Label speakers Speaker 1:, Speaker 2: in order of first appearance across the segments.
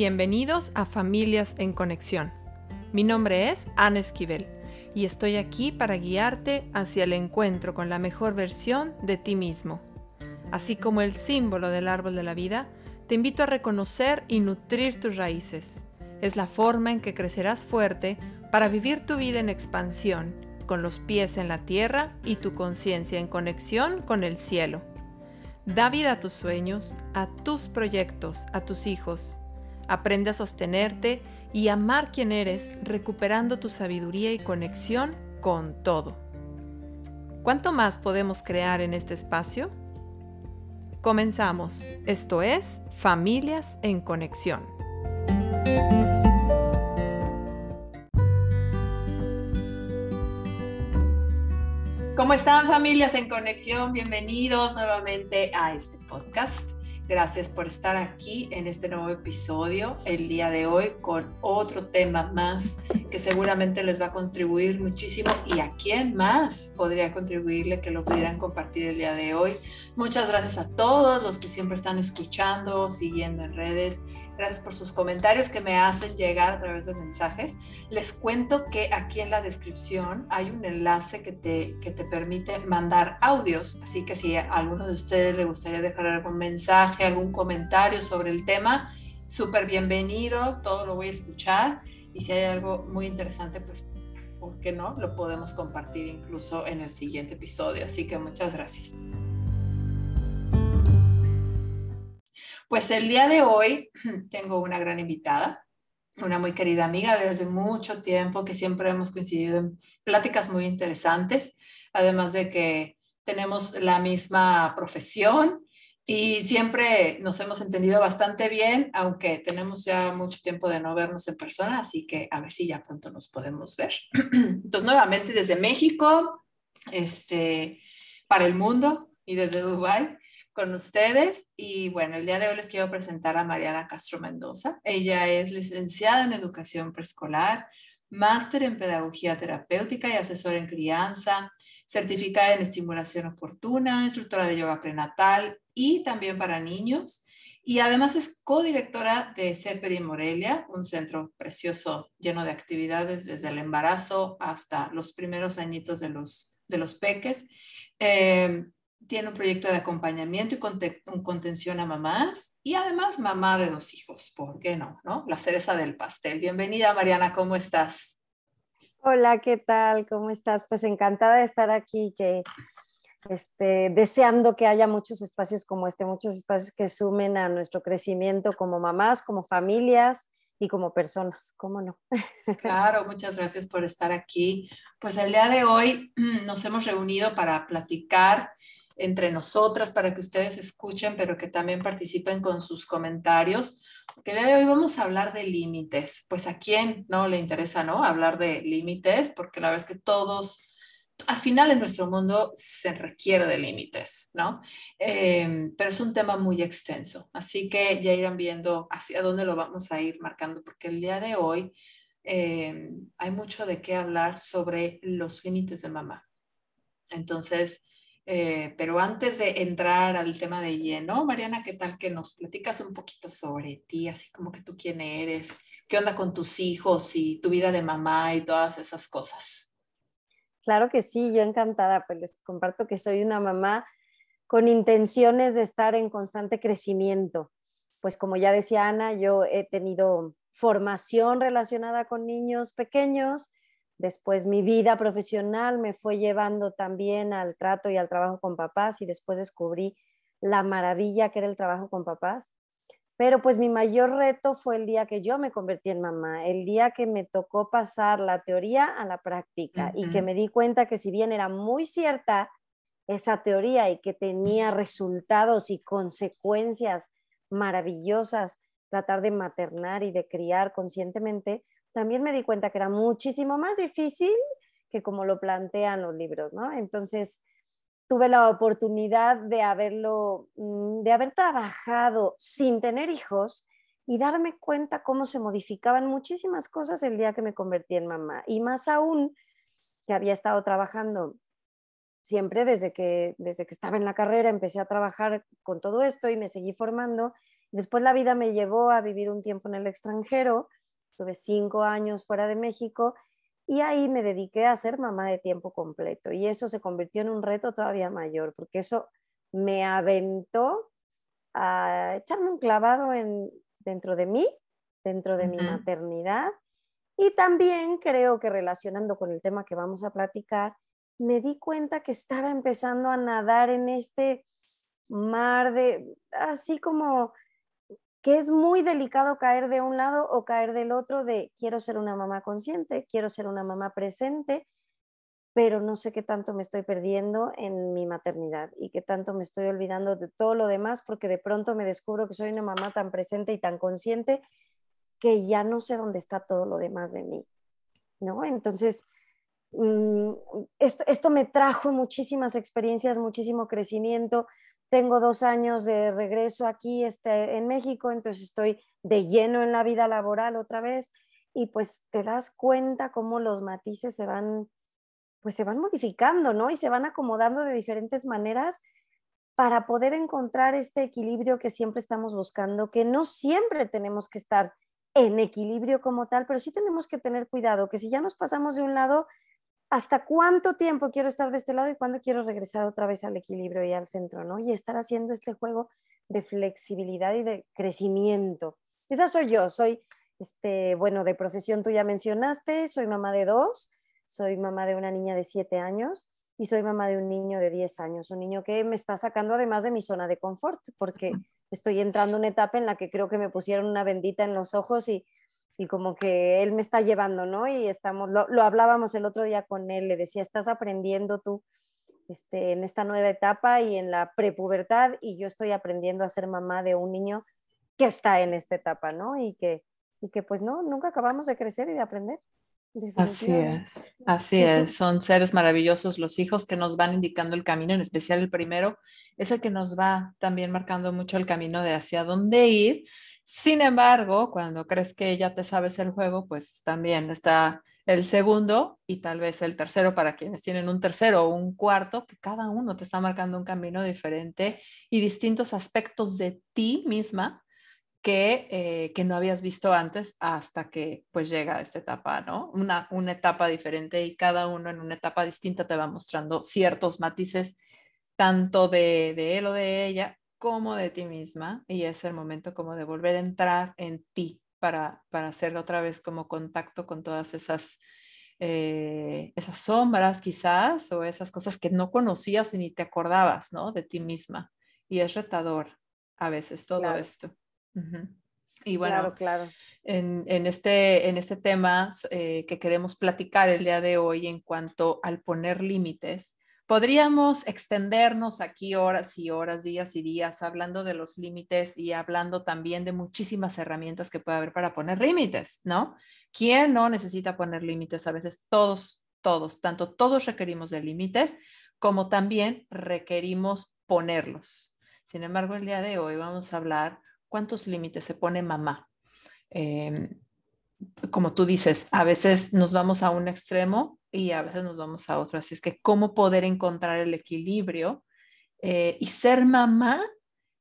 Speaker 1: Bienvenidos a Familias en Conexión. Mi nombre es Ana Esquivel y estoy aquí para guiarte hacia el encuentro con la mejor versión de ti mismo. Así como el símbolo del árbol de la vida, te invito a reconocer y nutrir tus raíces. Es la forma en que crecerás fuerte para vivir tu vida en expansión, con los pies en la tierra y tu conciencia en conexión con el cielo. Da vida a tus sueños, a tus proyectos, a tus hijos Aprende a sostenerte y amar quien eres, recuperando tu sabiduría y conexión con todo. ¿Cuánto más podemos crear en este espacio? Comenzamos. Esto es Familias en Conexión. ¿Cómo están familias en conexión? Bienvenidos nuevamente a este podcast. Gracias por estar aquí en este nuevo episodio el día de hoy con otro tema más que seguramente les va a contribuir muchísimo y a quién más podría contribuirle que lo pudieran compartir el día de hoy. Muchas gracias a todos los que siempre están escuchando, siguiendo en redes Gracias por sus comentarios que me hacen llegar a través de mensajes. Les cuento que aquí en la descripción hay un enlace que te, que te permite mandar audios. Así que si a alguno de ustedes le gustaría dejar algún mensaje, algún comentario sobre el tema, súper bienvenido. Todo lo voy a escuchar. Y si hay algo muy interesante, pues, ¿por qué no? Lo podemos compartir incluso en el siguiente episodio. Así que muchas gracias. Pues el día de hoy tengo una gran invitada, una muy querida amiga desde mucho tiempo que siempre hemos coincidido en pláticas muy interesantes, además de que tenemos la misma profesión y siempre nos hemos entendido bastante bien, aunque tenemos ya mucho tiempo de no vernos en persona, así que a ver si ya pronto nos podemos ver. Entonces, nuevamente desde México, este, para el mundo y desde Dubái, con ustedes y bueno, el día de hoy les quiero presentar a Mariana Castro Mendoza. Ella es licenciada en educación preescolar, máster en pedagogía terapéutica y asesora en crianza, certificada en estimulación oportuna, instructora de yoga prenatal y también para niños. Y además es codirectora de CEPER Morelia, un centro precioso lleno de actividades desde el embarazo hasta los primeros añitos de los, de los peques. Eh, tiene un proyecto de acompañamiento y contención a mamás y además mamá de dos hijos, ¿por qué no? no? La cereza del pastel. Bienvenida Mariana, ¿cómo estás?
Speaker 2: Hola, ¿qué tal? ¿Cómo estás? Pues encantada de estar aquí, que este, deseando que haya muchos espacios como este, muchos espacios que sumen a nuestro crecimiento como mamás, como familias y como personas, ¿cómo no?
Speaker 1: Claro, muchas gracias por estar aquí. Pues el día de hoy nos hemos reunido para platicar entre nosotras para que ustedes escuchen, pero que también participen con sus comentarios. Porque el día de hoy vamos a hablar de límites. Pues a quién no le interesa, ¿no? Hablar de límites, porque la verdad es que todos, al final en nuestro mundo se requiere de límites, ¿no? Em, pero es un tema muy extenso. Así que ya irán viendo hacia dónde lo vamos a ir marcando, porque el día de hoy em, hay mucho de qué hablar sobre los límites de mamá. Entonces, eh, pero antes de entrar al tema de lleno, Mariana, ¿qué tal que nos platicas un poquito sobre ti, así como que tú quién eres, qué onda con tus hijos y tu vida de mamá y todas esas cosas?
Speaker 2: Claro que sí, yo encantada, pues les comparto que soy una mamá con intenciones de estar en constante crecimiento. Pues como ya decía Ana, yo he tenido formación relacionada con niños pequeños, Después mi vida profesional me fue llevando también al trato y al trabajo con papás y después descubrí la maravilla que era el trabajo con papás. Pero pues mi mayor reto fue el día que yo me convertí en mamá, el día que me tocó pasar la teoría a la práctica y que me di cuenta que si bien era muy cierta esa teoría y que tenía resultados y consecuencias maravillosas, tratar de maternar y de criar conscientemente, también me di cuenta que era muchísimo más difícil que como lo plantean los libros, ¿no? Entonces, tuve la oportunidad de haberlo, mm, de haber trabajado sin tener hijos y darme cuenta cómo se modificaban muchísimas cosas el día que me convertí en mamá. Y más aún que había estado trabajando siempre desde que, desde que estaba en la carrera, empecé a trabajar con todo esto y me seguí formando Después la vida me llevó a vivir un tiempo en el extranjero, estuve cinco años fuera de México y ahí me dediqué a ser mamá de tiempo completo y eso se convirtió en un reto todavía mayor porque eso me aventó a echarme un clavado en, dentro de mí, dentro de mi maternidad y también creo que relacionando con el tema que vamos a platicar, me di cuenta que estaba empezando a nadar en este mar de, así como que es muy delicado caer de un lado o caer del otro de quiero ser una mamá consciente, quiero ser una mamá presente, pero no sé qué tanto me estoy perdiendo en mi maternidad y qué tanto me estoy olvidando de todo lo demás porque de pronto me descubro que soy una mamá tan presente y tan consciente que ya no sé dónde está todo lo demás de mí, ¿no? Entonces, mm, esto, esto me trajo muchísimas experiencias, muchísimo crecimiento, tengo dos años de regreso aquí este, en México, entonces estoy de lleno en la vida laboral otra vez y pues te das cuenta cómo los matices se van, pues se van modificando, ¿no? Y se van acomodando de diferentes maneras para poder encontrar este equilibrio que siempre estamos buscando, que no siempre tenemos que estar en equilibrio como tal, pero sí tenemos que tener cuidado, que si ya nos pasamos de un lado, hasta cuánto tiempo quiero estar de este lado y cuándo quiero regresar otra vez al equilibrio y al centro, ¿no? Y estar haciendo este juego de flexibilidad y de crecimiento. Esa soy yo, soy, este, bueno, de profesión tú ya mencionaste, soy mamá de dos, soy mamá de una niña de siete años y soy mamá de un niño de diez años, un niño que me está sacando además de mi zona de confort, porque estoy entrando en una etapa en la que creo que me pusieron una bendita en los ojos y y como que él me está llevando, ¿no? Y estamos, lo, hablábamos el otro día con él, le decía, estás aprendiendo tú este, en esta nueva etapa y en la prepubertad y yo estoy aprendiendo a ser mamá de un niño que está en esta etapa, ¿no? Y que, y que pues no, nunca acabamos de crecer y de aprender.
Speaker 1: Así es, así es, son seres maravillosos los hijos que nos van indicando el camino, en especial el primero, es el que nos va también marcando mucho el camino de hacia dónde ir sin embargo, cuando crees que ya te sabes el juego, pues también está el segundo y tal vez el tercero para quienes tienen un tercero o un cuarto, que cada uno te está marcando un camino diferente y distintos aspectos de ti misma que, eh, que no habías visto antes hasta que pues llega esta etapa, ¿no? Una, una etapa diferente y cada uno en una etapa distinta te va mostrando ciertos matices tanto de, de él o de ella como de ti misma y es el momento como de volver a entrar en ti para, para hacer otra vez como contacto con todas esas, eh, esas sombras quizás o esas cosas que no conocías y ni te acordabas, ¿no? De ti misma. Y es retador a veces todo esto. Y bueno, claro, En, en, este, en este tema eh, que queremos platicar el día de hoy en cuanto al poner límites, Podríamos extendernos aquí horas y horas, días y días, hablando de los límites y hablando también de muchísimas herramientas que puede haber para poner límites, ¿no? ¿Quién no necesita poner límites? A veces todos, todos, tanto todos requerimos de límites como también requerimos ponerlos. Sin embargo, el día de hoy vamos a hablar cuántos límites se pone mamá. Em, como tú dices, a veces nos vamos a un extremo y a veces nos vamos a otro. Así es que cómo poder encontrar el equilibrio eh, y ser mamá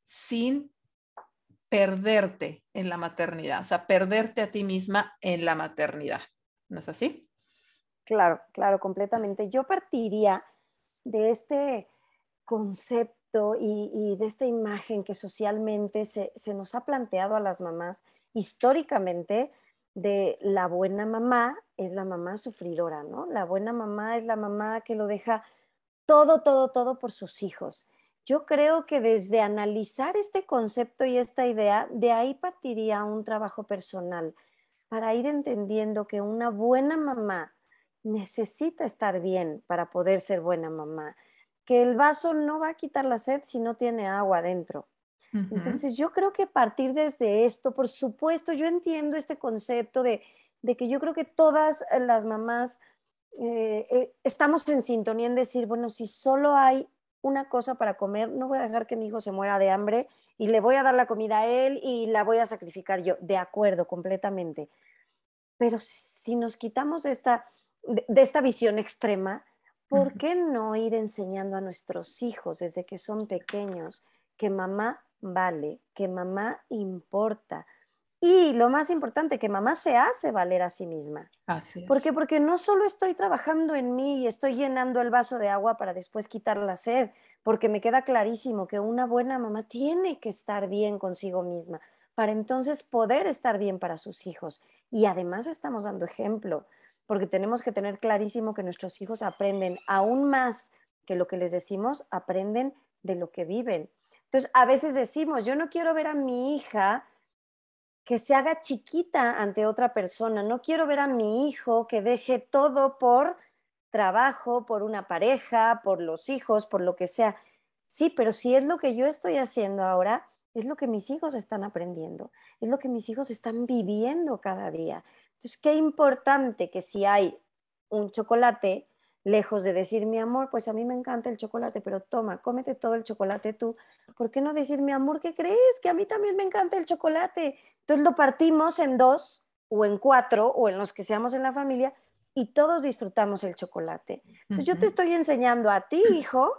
Speaker 1: sin perderte en la maternidad, o sea, perderte a ti misma en la maternidad. ¿No es así?
Speaker 2: Claro, claro, completamente. Yo partiría de este concepto y, de esta imagen que socialmente se, se, nos ha planteado a las mamás históricamente de la buena mamá es la mamá sufridora, ¿no? La buena mamá es la mamá que lo deja todo, todo, todo por sus hijos. Yo creo que desde analizar este concepto y esta idea, de ahí partiría un trabajo personal para ir entendiendo que una buena mamá necesita estar bien para poder ser buena mamá, que el vaso no va a quitar la sed si no tiene agua entonces yo creo que partir desde esto, por supuesto, yo entiendo este concepto de, que yo creo que todas las mamás eh, eh, estamos en sintonía en decir, bueno, si solo hay una cosa para comer, no voy a dejar que mi hijo se muera de hambre y le voy a dar la comida a él y la voy a sacrificar yo. De acuerdo, completamente. Pero si nos quitamos de esta, de esta visión extrema, ¿por qué no ir enseñando a nuestros hijos desde que son pequeños que mamá vale, que mamá importa. Y lo más importante, que mamá se hace valer a sí misma.
Speaker 1: Así es.
Speaker 2: ¿Por qué? Porque no solo estoy trabajando en mí y estoy llenando el vaso de agua para después quitar la sed, porque me queda clarísimo que una buena mamá tiene que estar bien consigo misma para entonces poder estar bien para sus hijos. Y además estamos dando ejemplo, porque tenemos que tener clarísimo que nuestros hijos aprenden aún más que lo que les decimos, aprenden de lo que viven. Entonces, a veces decimos, yo no quiero ver a mi hija que se haga chiquita ante otra persona. No quiero ver a mi hijo que deje todo por trabajo, por una pareja, por los hijos, por lo que sea. Sí, pero si es lo que yo estoy haciendo ahora, es lo que mis hijos están aprendiendo, es lo que mis hijos están viviendo cada día. Entonces, qué importante que si hay un chocolate, lejos de decir, mi amor, pues a mí me encanta el chocolate, pero toma, cómete todo el chocolate tú. ¿Por qué no decir, mi amor, qué crees? Que a mí también me encanta el chocolate. Entonces lo partimos en dos o en cuatro o en los que seamos en la familia y todos disfrutamos el chocolate. Entonces yo te estoy enseñando a ti, hijo,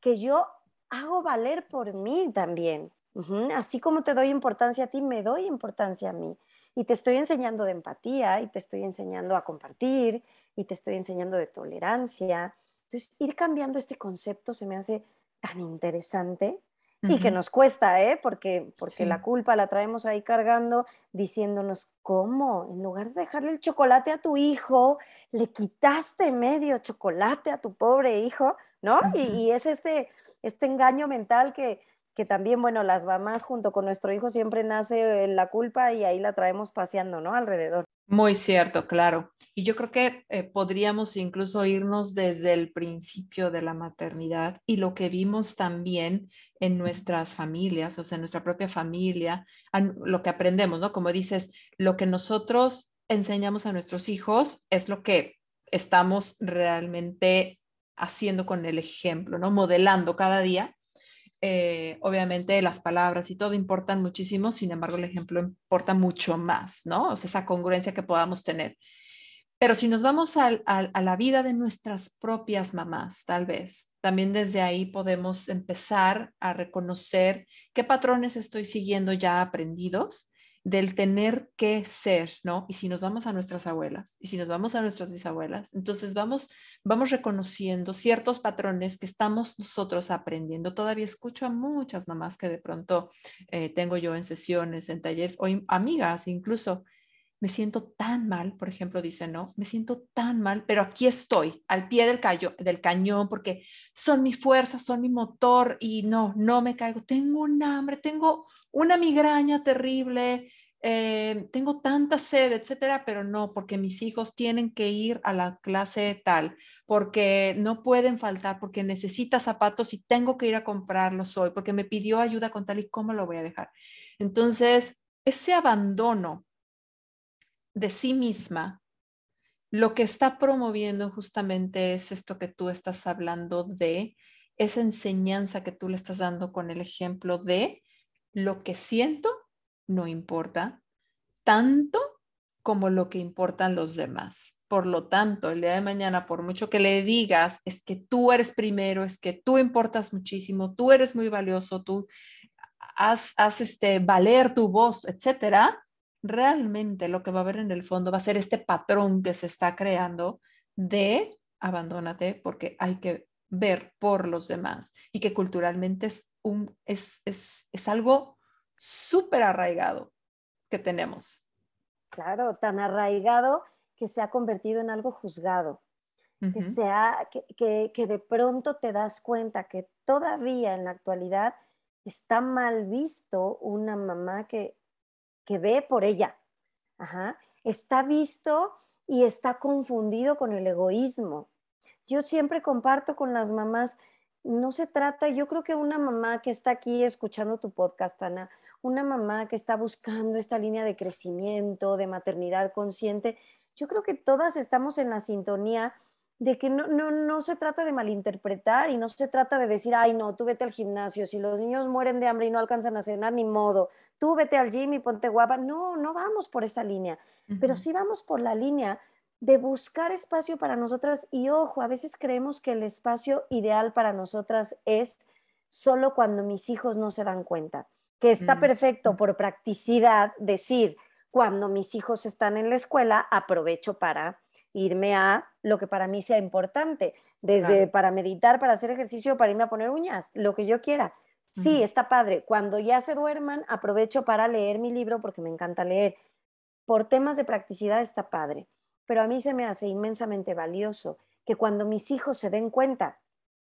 Speaker 2: que yo hago valer por mí también. Así como te doy importancia a ti, me doy importancia a mí. Y te estoy enseñando de empatía y te estoy enseñando a compartir y te estoy enseñando de tolerancia. Entonces, ir cambiando este concepto se me hace tan interesante y que nos cuesta, ¿eh? Porque, porque la culpa la traemos ahí cargando, diciéndonos, ¿cómo? En lugar de dejarle el chocolate a tu hijo, le quitaste medio chocolate a tu pobre hijo, ¿no? y, y, es este, este engaño mental que, que también, bueno, las mamás junto con nuestro hijo siempre nace la culpa y ahí la traemos paseando, ¿no? Alrededor.
Speaker 1: Muy cierto, claro. Y yo creo que eh, podríamos incluso irnos desde el principio de la maternidad y lo que vimos también en nuestras familias, o sea, en nuestra propia familia, lo que aprendemos, ¿no? Como dices, lo que nosotros enseñamos a nuestros hijos es lo que estamos realmente haciendo con el ejemplo, ¿no? Modelando cada día eh, obviamente las palabras y todo importan muchísimo, sin embargo el ejemplo importa mucho más, ¿no? O sea, esa congruencia que podamos tener. Pero si nos vamos a, a, la vida de nuestras propias mamás, tal vez, también desde ahí podemos empezar a reconocer qué patrones estoy siguiendo ya aprendidos del tener que ser, ¿no? Y si nos vamos a nuestras abuelas y si nos vamos a nuestras bisabuelas, entonces vamos, vamos reconociendo ciertos patrones que estamos nosotros aprendiendo. Todavía escucho a muchas mamás que de pronto eh, tengo yo en sesiones, en talleres o amigas incluso. Me siento tan mal, por ejemplo, dice, no, me siento tan mal, pero aquí estoy, al pie del, del cañón, porque son mi fuerza, son mi motor y no, no me caigo. Tengo un hambre, tengo una migraña terrible, eh, tengo tanta sed, etcétera, pero no, porque mis hijos tienen que ir a la clase tal, porque no pueden faltar, porque necesita zapatos y tengo que ir a comprarlos hoy, porque me pidió ayuda con tal y cómo lo voy a dejar. Entonces, ese abandono de sí misma, lo que está promoviendo justamente es esto que tú estás hablando de, esa enseñanza que tú le estás dando con el ejemplo de lo que siento no importa tanto como lo que importan los demás. Por lo tanto, el día de mañana, por mucho que le digas, es que tú eres primero, es que tú importas muchísimo, tú eres muy valioso, tú has, este, valer tu voz, etcétera, realmente lo que va a haber en el fondo va a ser este patrón que se está creando de abandónate porque hay que ver por los demás y que culturalmente es, un, es, es, es algo súper arraigado que tenemos.
Speaker 2: Claro, tan arraigado que se ha convertido en algo juzgado, que, sea, que, que, de pronto te das cuenta que todavía en la actualidad está mal visto una mamá que, que ve por ella. Está visto y está confundido con el egoísmo. Yo siempre comparto con las mamás, no se trata, yo creo que una mamá que está aquí escuchando tu podcast, Ana, una mamá que está buscando esta línea de crecimiento, de maternidad consciente, yo creo que todas estamos en la sintonía de que no, no, no, se trata de malinterpretar y no se trata de decir, ay, no, tú vete al gimnasio, si los niños mueren de hambre y no alcanzan a cenar, ni modo, tú vete al gym y ponte guapa. No, no vamos por esa línea, pero sí vamos por la línea de buscar espacio para nosotras y ojo, a veces creemos que el espacio ideal para nosotras es solo cuando mis hijos no se dan cuenta. que está perfecto por practicidad decir, cuando mis hijos están en la escuela, aprovecho para irme a lo que para mí sea importante, desde para meditar, para hacer ejercicio, para irme a poner uñas, lo que yo quiera. Sí, está padre. Cuando ya se duerman, aprovecho para leer mi libro porque me encanta leer. Por temas de practicidad está padre, pero a mí se me hace inmensamente valioso que cuando mis hijos se den cuenta,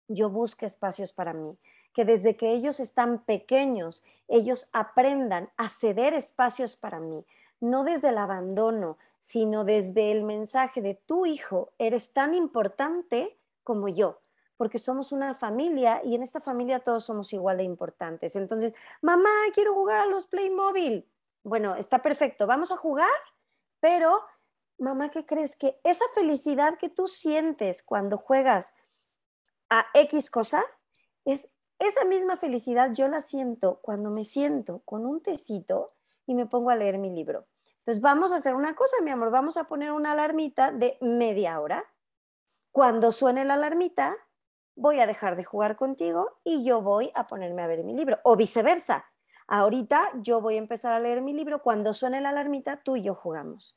Speaker 2: yo busque espacios para mí, que desde que ellos están pequeños, ellos aprendan a ceder espacios para mí, no desde el abandono, sino desde el mensaje de tu hijo, eres tan importante como yo, porque somos una familia y en esta familia todos somos igual de importantes. Entonces, mamá, quiero jugar a los Playmobil. Bueno, está perfecto, vamos a jugar, pero mamá, ¿qué crees? Que esa felicidad que tú sientes cuando juegas a X cosa, es esa misma felicidad yo la siento cuando me siento con un tecito y me pongo a leer mi libro. Entonces vamos a hacer una cosa, mi amor, vamos a poner una alarmita de media hora. Cuando suene la alarmita, voy a dejar de jugar contigo y yo voy a ponerme a ver mi libro. O viceversa. Ahorita yo voy a empezar a leer mi libro. Cuando suene la alarmita, tú y yo jugamos.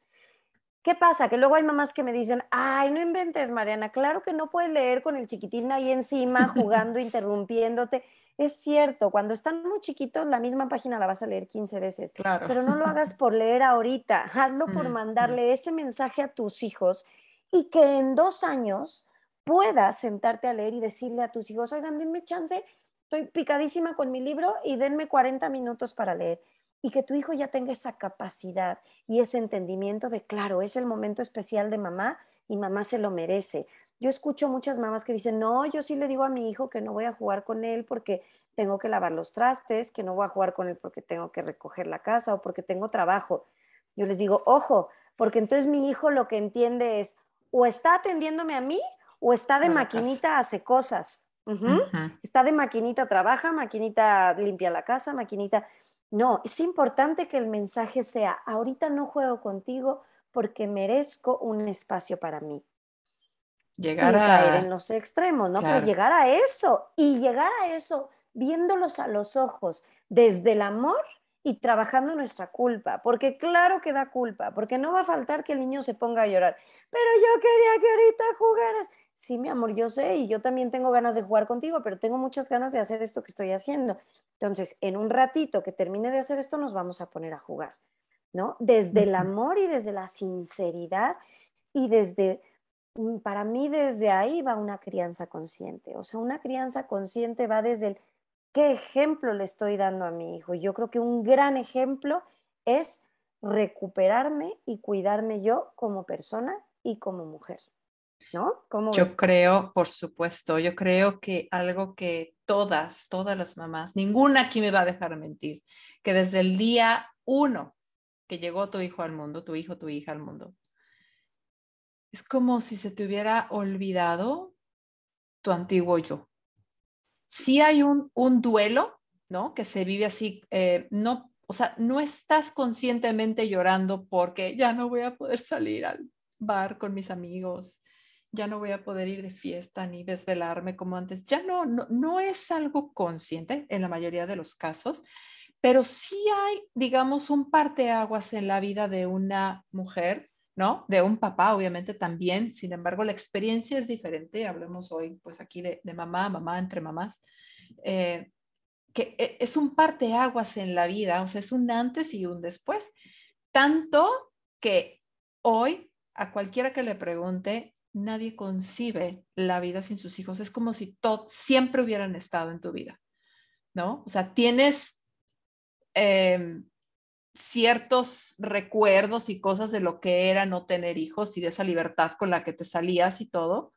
Speaker 2: ¿Qué pasa? Que luego hay mamás que me dicen, ay, no inventes, Mariana, claro que no puedes leer con el chiquitín ahí encima, jugando, interrumpiéndote. Es cierto, cuando están muy chiquitos, la misma página la vas a leer 15 veces. Claro. Pero no lo hagas por leer ahorita, hazlo por mandarle ese mensaje a tus hijos y que en dos años puedas sentarte a leer y decirle a tus hijos, oigan, denme chance, estoy picadísima con mi libro y denme 40 minutos para leer. Y que tu hijo ya tenga esa capacidad y ese entendimiento de, claro, es el momento especial de mamá y mamá se lo merece. Yo escucho muchas mamás que dicen, no, yo sí le digo a mi hijo que no voy a jugar con él porque tengo que lavar los trastes, que no voy a jugar con él porque tengo que recoger la casa o porque tengo trabajo. Yo les digo, ojo, porque entonces mi hijo lo que entiende es, o está atendiéndome a mí o está de maquinita, hace cosas. Está de maquinita, trabaja, maquinita limpia la casa, maquinita. No, es importante que el mensaje sea, ahorita no juego contigo porque merezco un espacio para mí llegar a caer en los extremos, ¿no? Pero llegar a eso y llegar a eso viéndolos a los ojos desde el amor y trabajando nuestra culpa, porque claro que da culpa, porque no va a faltar que el niño se ponga a llorar, pero yo quería que ahorita jugaras. Sí, mi amor, yo sé y yo también tengo ganas de jugar contigo, pero tengo muchas ganas de hacer esto que estoy haciendo. Entonces, en un ratito que termine de hacer esto, nos vamos a poner a jugar, ¿no? Desde el amor y desde la sinceridad y desde Mm, para mí desde ahí va una crianza consciente. O sea, una crianza consciente va desde el qué ejemplo le estoy dando a mi hijo. Yo creo que un gran ejemplo es recuperarme y cuidarme yo como persona y como mujer. ¿No?
Speaker 1: yo creo, por supuesto, yo creo que algo que todas, todas las mamás, ninguna aquí me va a dejar mentir, que desde el día uno que llegó tu hijo al mundo, tu hijo, tu hija al mundo, es como si se te hubiera olvidado tu antiguo yo. Si hay un, un duelo, ¿no? Que se vive así, eh, no, o sea, no estás conscientemente llorando porque ya no voy a poder salir al bar con mis amigos, ya no voy a poder ir de fiesta ni desvelarme como antes. Ya no, no, no es algo consciente en la mayoría de los casos, pero sí hay, digamos, un parteaguas en la vida de una mujer ¿no? De un papá, obviamente también, sin embargo, la experiencia es diferente. Hablemos hoy, pues aquí de, mamá, mamá entre mamás, eh, que e, es un parteaguas en la vida, o sea, es un antes y un después. Tanto que hoy, a cualquiera que le pregunte, nadie concibe la vida sin sus hijos. Es como si todos siempre hubieran estado en tu vida, ¿no? O sea, tienes... Em, ciertos recuerdos y cosas de lo que era no tener hijos y de esa libertad con la que te salías y todo,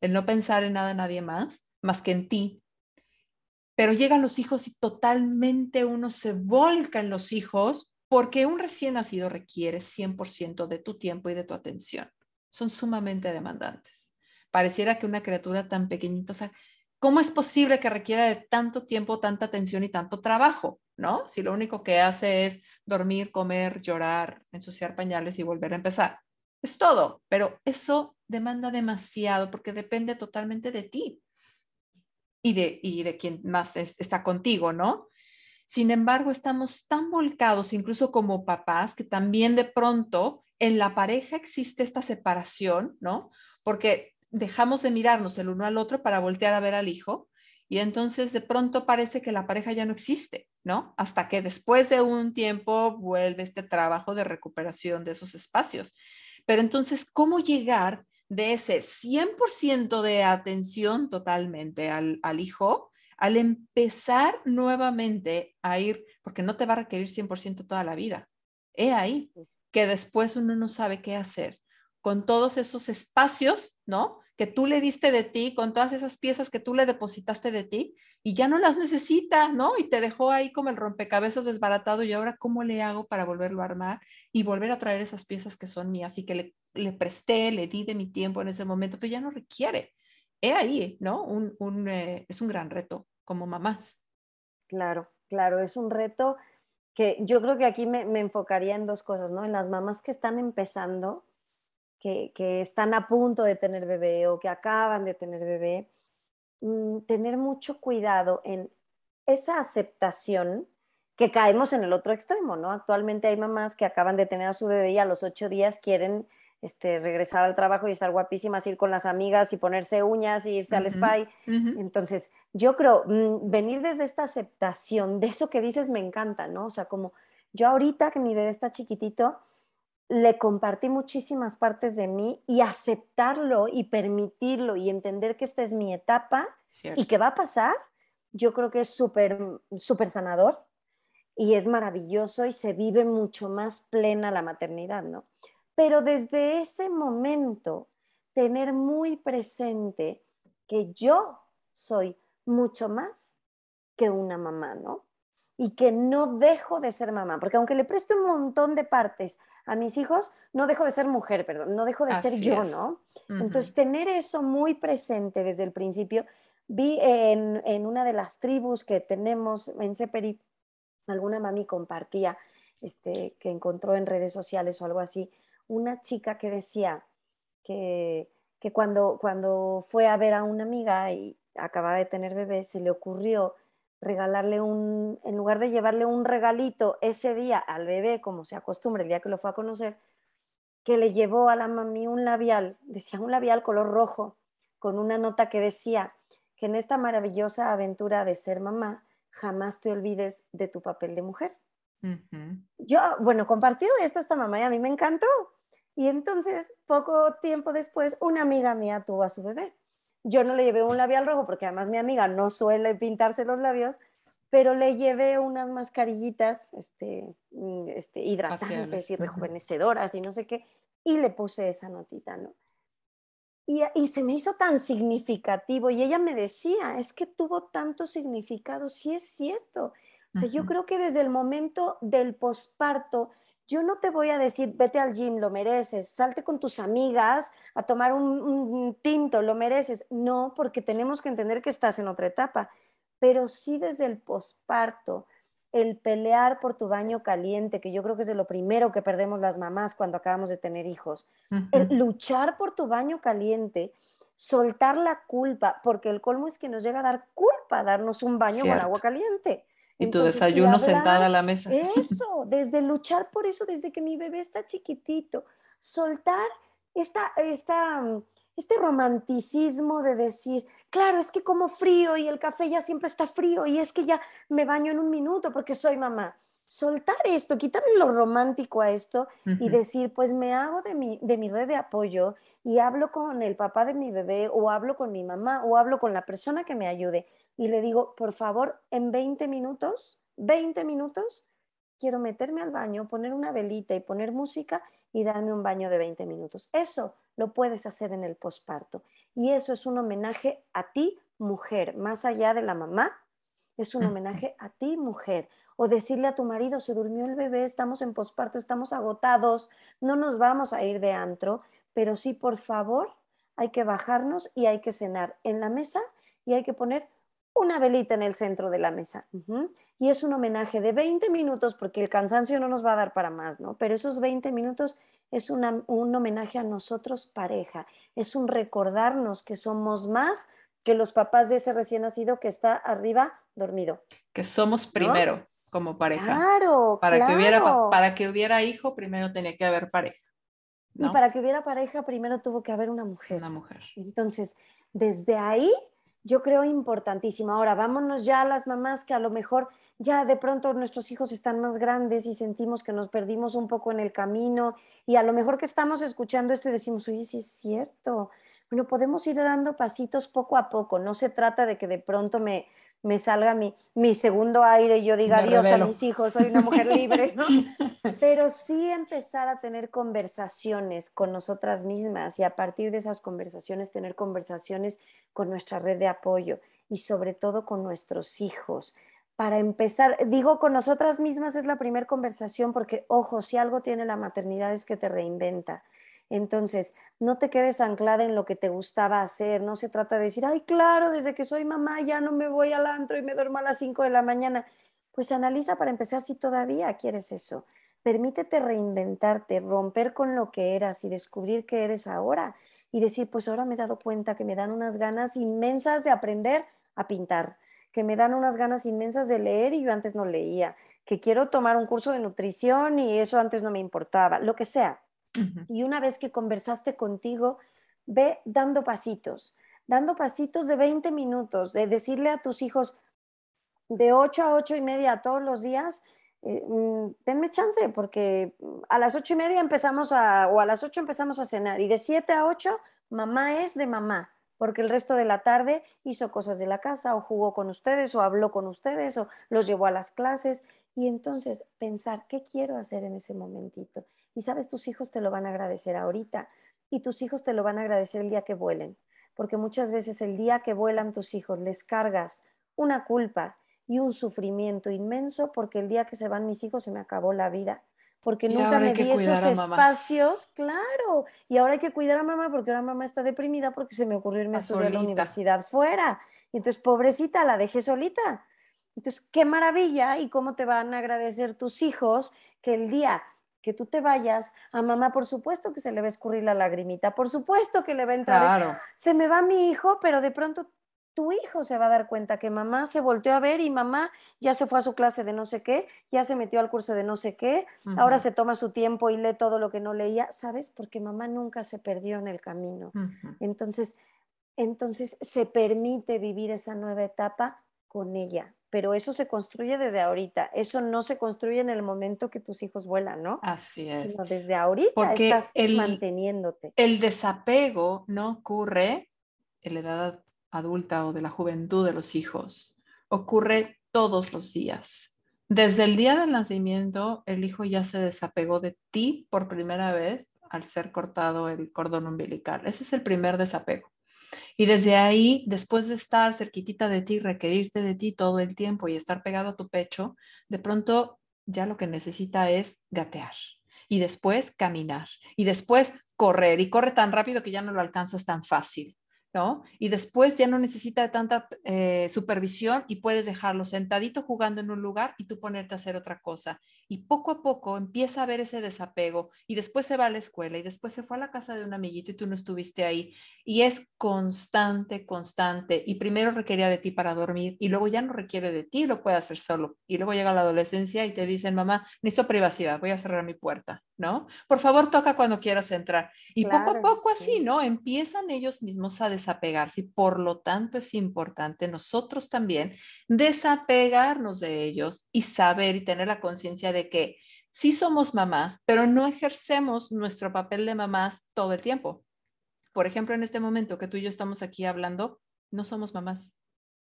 Speaker 1: el no pensar en nada nadie más, más que en ti. Pero llegan los hijos y totalmente uno se volca en los hijos porque un recién nacido requiere 100% de tu tiempo y de tu atención. Son sumamente demandantes. Pareciera que una criatura tan pequeñita, o sea, ¿cómo es posible que requiera de tanto tiempo, tanta atención y tanto trabajo? ¿No? Si lo único que hace es dormir, comer, llorar, ensuciar pañales y volver a empezar. Es todo, pero eso demanda demasiado porque depende totalmente de ti y de, y de quien más está contigo, ¿no? Sin embargo, estamos tan volcados, incluso como papás, que también de pronto en la pareja existe esta separación, ¿no? Porque dejamos de mirarnos el uno al otro para voltear a ver al hijo y entonces de pronto parece que la pareja ya no existe, ¿no? Hasta que después de un tiempo vuelve este trabajo de recuperación de esos espacios. Pero entonces, ¿cómo llegar de ese 100% de atención totalmente al, al hijo al empezar nuevamente a ir, porque no te va a requerir 100% toda la vida. He ahí que después uno no sabe qué hacer con todos esos espacios, ¿no? Que tú le diste de ti, con todas esas piezas que tú le depositaste de ti y ya no las necesita, ¿no? Y te dejó ahí como el rompecabezas desbaratado y ahora cómo le hago para volverlo a armar y volver a traer esas piezas que son mías y que le, le presté, le di de mi tiempo en ese momento, que ya no requiere. He ahí, ¿no? Un, un, eh, es un gran reto como mamás.
Speaker 2: Claro, claro, es un reto que yo creo que aquí me, enfocaría en dos cosas, ¿no? En las mamás que están empezando, que, están a punto de tener bebé o que acaban de tener bebé, mm, tener mucho cuidado en esa aceptación que caemos en el otro extremo, ¿no? Actualmente hay mamás que acaban de tener a su bebé y a los ocho días quieren este, regresar al trabajo y estar guapísimas, ir con las amigas y ponerse uñas y irse al spa. Entonces, yo creo, mm, venir desde esta aceptación de eso que dices me encanta, ¿no? O sea, como yo ahorita que mi bebé está chiquitito, le compartí muchísimas partes de mí y aceptarlo y permitirlo y entender que esta es mi etapa y que va a pasar, yo creo que es súper, súper sanador y es maravilloso y se vive mucho más plena la maternidad, ¿no? Pero desde ese momento, tener muy presente que yo soy mucho más que una mamá, ¿no? Y que no dejo de ser mamá, porque aunque le preste un montón de partes a mis hijos, no dejo de ser mujer, perdón, no dejo de ser yo, ¿no? Entonces, tener eso muy presente desde el principio, vi en, en, una de las tribus que tenemos en Seperi, alguna mami compartía este, que encontró en redes sociales o algo así, una chica que decía que, cuando, cuando fue a ver a una amiga y acababa de tener bebé, se le ocurrió regalarle un, en lugar de llevarle un regalito ese día al bebé, como se acostumbra el día que lo fue a conocer, que le llevó a la mami un labial, decía un labial color rojo, con una nota que decía que en esta maravillosa aventura de ser mamá, jamás te olvides de tu papel de mujer. Yo, bueno, compartido esto esta mamá y a mí me encantó. Y entonces, poco tiempo después, una amiga mía tuvo a su bebé. Yo no le llevé un labial rojo porque además mi amiga no suele pintarse los labios, pero le llevé unas mascarillitas este, mm, este, hidratantes y rejuvenecedoras y no sé qué, y le puse esa notita, ¿no? Y, y, se me hizo tan significativo y ella me decía, es que tuvo tanto significado, sí es cierto. O sea, yo creo que desde el momento del posparto, yo no te voy a decir, vete al gym, lo mereces, salte con tus amigas a tomar un, tinto, lo mereces. No, porque tenemos que entender que estás en otra etapa, pero sí desde el posparto, el pelear por tu baño caliente, que yo creo que es de lo primero que perdemos las mamás cuando acabamos de tener hijos, el luchar por tu baño caliente, soltar la culpa, porque el colmo es que nos llega a dar culpa darnos un baño con agua caliente.
Speaker 1: Y tu desayuno sentada a la mesa.
Speaker 2: Eso, desde luchar por eso, desde que mi bebé está chiquitito, soltar esta, esta, este romanticismo de decir, claro, es que como frío y el café ya siempre está frío y es que ya me baño en un minuto porque soy mamá. Soltar esto, quitarle lo romántico a esto y decir, pues me hago de mi, de mi red de apoyo y hablo con el papá de mi bebé o hablo con mi mamá o hablo con la persona que me ayude y le digo, por favor, en 20 minutos, 20 minutos, quiero meterme al baño, poner una velita y poner música y darme un baño de 20 minutos. Eso lo puedes hacer en el posparto. Y eso es un homenaje a ti, mujer, más allá de la mamá, es un homenaje a ti, mujer. O decirle a tu marido, se durmió el bebé, estamos en posparto, estamos agotados, no nos vamos a ir de antro, pero sí, por favor, hay que bajarnos y hay que cenar en la mesa y hay que poner una velita en el centro de la mesa. Y es un homenaje de 20 minutos, porque el cansancio no nos va a dar para más, ¿no? Pero esos 20 minutos es un homenaje a nosotros pareja, es un recordarnos que somos más que los papás de ese recién nacido que está arriba dormido.
Speaker 1: Que somos primero. como pareja.
Speaker 2: Claro,
Speaker 1: para
Speaker 2: claro.
Speaker 1: Que hubiera, para que hubiera hijo, primero tenía que haber pareja.
Speaker 2: Y para que hubiera pareja, primero tuvo que haber una mujer.
Speaker 1: Una mujer.
Speaker 2: Entonces, desde ahí, yo creo importantísimo. Ahora, vámonos ya a las mamás que a lo mejor ya de pronto nuestros hijos están más grandes y sentimos que nos perdimos un poco en el camino y a lo mejor que estamos escuchando esto y decimos, oye, sí es cierto. Bueno, podemos ir dando pasitos poco a poco. No se trata de que de pronto me, me salga mi, mi segundo aire y yo diga adiós a mis hijos, soy una mujer libre, ¿no? Pero sí empezar a tener conversaciones con nosotras mismas y a partir de esas conversaciones tener conversaciones con nuestra red de apoyo y sobre todo con nuestros hijos. Para empezar, digo con nosotras mismas es la primera conversación porque, ojo, si algo tiene la maternidad es que te reinventa entonces, no te quedes anclada en lo que te gustaba hacer, no se trata de decir, ay, claro, desde que soy mamá ya no me voy al antro y me duermo a las 5 de la mañana. Pues analiza para empezar si todavía quieres eso. Permítete reinventarte, romper con lo que eras y descubrir qué eres ahora. Y decir, pues ahora me he dado cuenta que me dan unas ganas inmensas de aprender a pintar, que me dan unas ganas inmensas de leer y yo antes no leía, que quiero tomar un curso de nutrición y eso antes no me importaba, lo que sea y una vez que conversaste contigo, ve dando pasitos, dando pasitos de 20 minutos, de decirle a tus hijos de 8 a 8 y media todos los días, eh, mm, denme chance, porque a las 8 y media empezamos a, o a las 8 empezamos a cenar, y de 7 a 8, mamá es de mamá, porque el resto de la tarde hizo cosas de la casa, o jugó con ustedes, o habló con ustedes, o los llevó a las clases, y entonces pensar, ¿qué quiero hacer en ese momentito? Y sabes, tus hijos te lo van a agradecer ahorita y tus hijos te lo van a agradecer el día que vuelen, porque muchas veces el día que vuelan tus hijos les cargas una culpa y un sufrimiento inmenso porque el día que se van mis hijos se me acabó la vida. Porque nunca me di esos espacios, claro. Y ahora hay que cuidar a mamá porque ahora mamá está deprimida porque se me ocurrió irme a estudiar a la universidad fuera. Y entonces, pobrecita, la dejé solita. Entonces, qué maravilla y cómo te van a agradecer tus hijos que el día que tú te vayas, a mamá por supuesto que se le va a escurrir la lagrimita, por supuesto que le va a entrar, se me va mi hijo, pero de pronto tu hijo se va a dar cuenta que mamá se volteó a ver y mamá ya se fue a su clase de no sé qué, ya se metió al curso de no sé qué, ahora se toma su tiempo y lee todo lo que no leía, ¿sabes? Porque mamá nunca se perdió en el camino. Entonces, entonces se permite vivir esa nueva etapa con ella, pero eso se construye desde ahorita. Eso no se construye en el momento que tus hijos vuelan, ¿no?
Speaker 1: Así es.
Speaker 2: Sino desde ahorita estás manteniéndote.
Speaker 1: El desapego no ocurre en la edad adulta o de la juventud de los hijos. Ocurre todos los días. Desde el día del nacimiento, el hijo ya se desapegó de ti por primera vez al ser cortado el cordón umbilical. Ese es el primer desapego. Y desde ahí, después de estar cerquitita de ti, requerirte de ti todo el tiempo y estar pegado a tu pecho, de pronto ya lo que necesita es gatear y después caminar y después correr y corre tan rápido que ya no lo alcanzas tan fácil. ¿No? Y después ya no necesita tanta eh, supervisión y puedes dejarlo sentadito jugando en un lugar y tú ponerte a hacer otra cosa. Y poco a poco empieza a ver ese desapego y después se va a la escuela y después se fue a la casa de un amiguito y tú no estuviste ahí. Y es constante, constante. Y primero requería de ti para dormir y luego ya no requiere de ti, lo puede hacer solo. Y luego llega la adolescencia y te dicen, mamá, necesito privacidad, voy a cerrar mi puerta, ¿no? Por favor, toca cuando quieras entrar. Y poco a poco así, ¿no? Empiezan ellos mismos a desapegarse y por lo tanto es importante nosotros también desapegarnos de ellos y saber y tener la conciencia de que sí somos mamás, pero no ejercemos nuestro papel de mamás todo el tiempo. Por ejemplo, en este momento que tú y yo estamos aquí hablando, no somos mamás.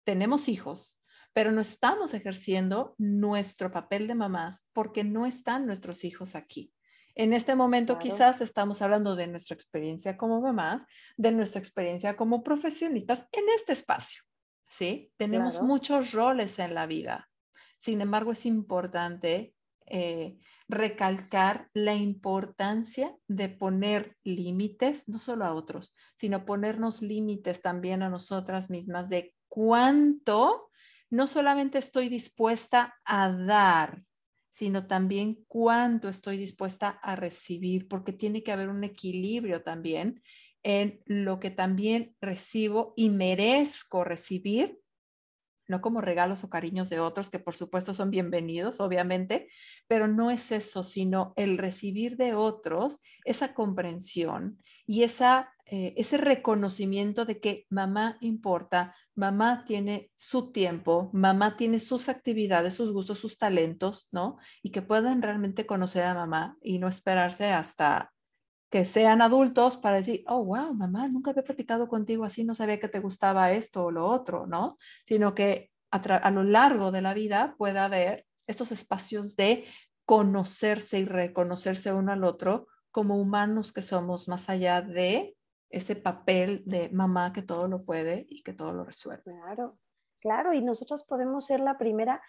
Speaker 1: Tenemos hijos, pero no estamos ejerciendo nuestro papel de mamás porque no están nuestros hijos aquí. En este momento quizás estamos hablando de nuestra experiencia como mamás, de nuestra experiencia como profesionistas en este espacio. ¿Sí? Tenemos muchos roles en la vida. Sin embargo, es importante eh, recalcar la importancia de poner límites, no solo a otros, sino ponernos límites también a nosotras mismas de cuánto no solamente estoy dispuesta a dar, sino también cuánto estoy dispuesta a recibir, porque tiene que haber un equilibrio también en lo que también recibo y merezco recibir no como regalos o cariños de otros, que por supuesto son bienvenidos, obviamente, pero no es eso, sino el recibir de otros esa comprensión y esa, eh, ese reconocimiento de que mamá importa, mamá tiene su tiempo, mamá tiene sus actividades, sus gustos, sus talentos, ¿no? Y que puedan realmente conocer a mamá y no esperarse hasta que sean adultos para decir, oh, wow, mamá, nunca había platicado contigo así, no sabía que te gustaba esto o lo otro, ¿no? Sino que a, lo largo de la vida pueda haber estos espacios de conocerse y reconocerse uno al otro como humanos que somos, más allá de ese papel de mamá que todo lo puede y que todo lo resuelve.
Speaker 2: Claro, claro, y nosotros podemos ser la primera